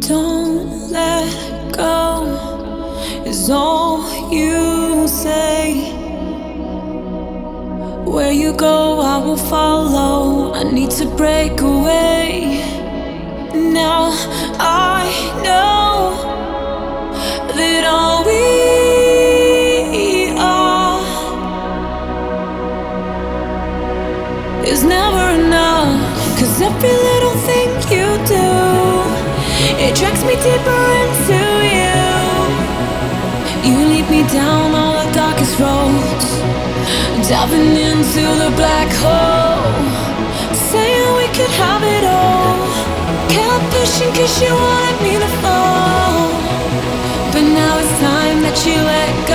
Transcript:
don't let go is all you say. Where you go, I will follow. I need to break away. Now I know me deeper into you. You lead me down all the darkest roads, diving into the black hole. Saying we could have it all. Kept pushing cause you wanted me to fall. But now it's time that you let go.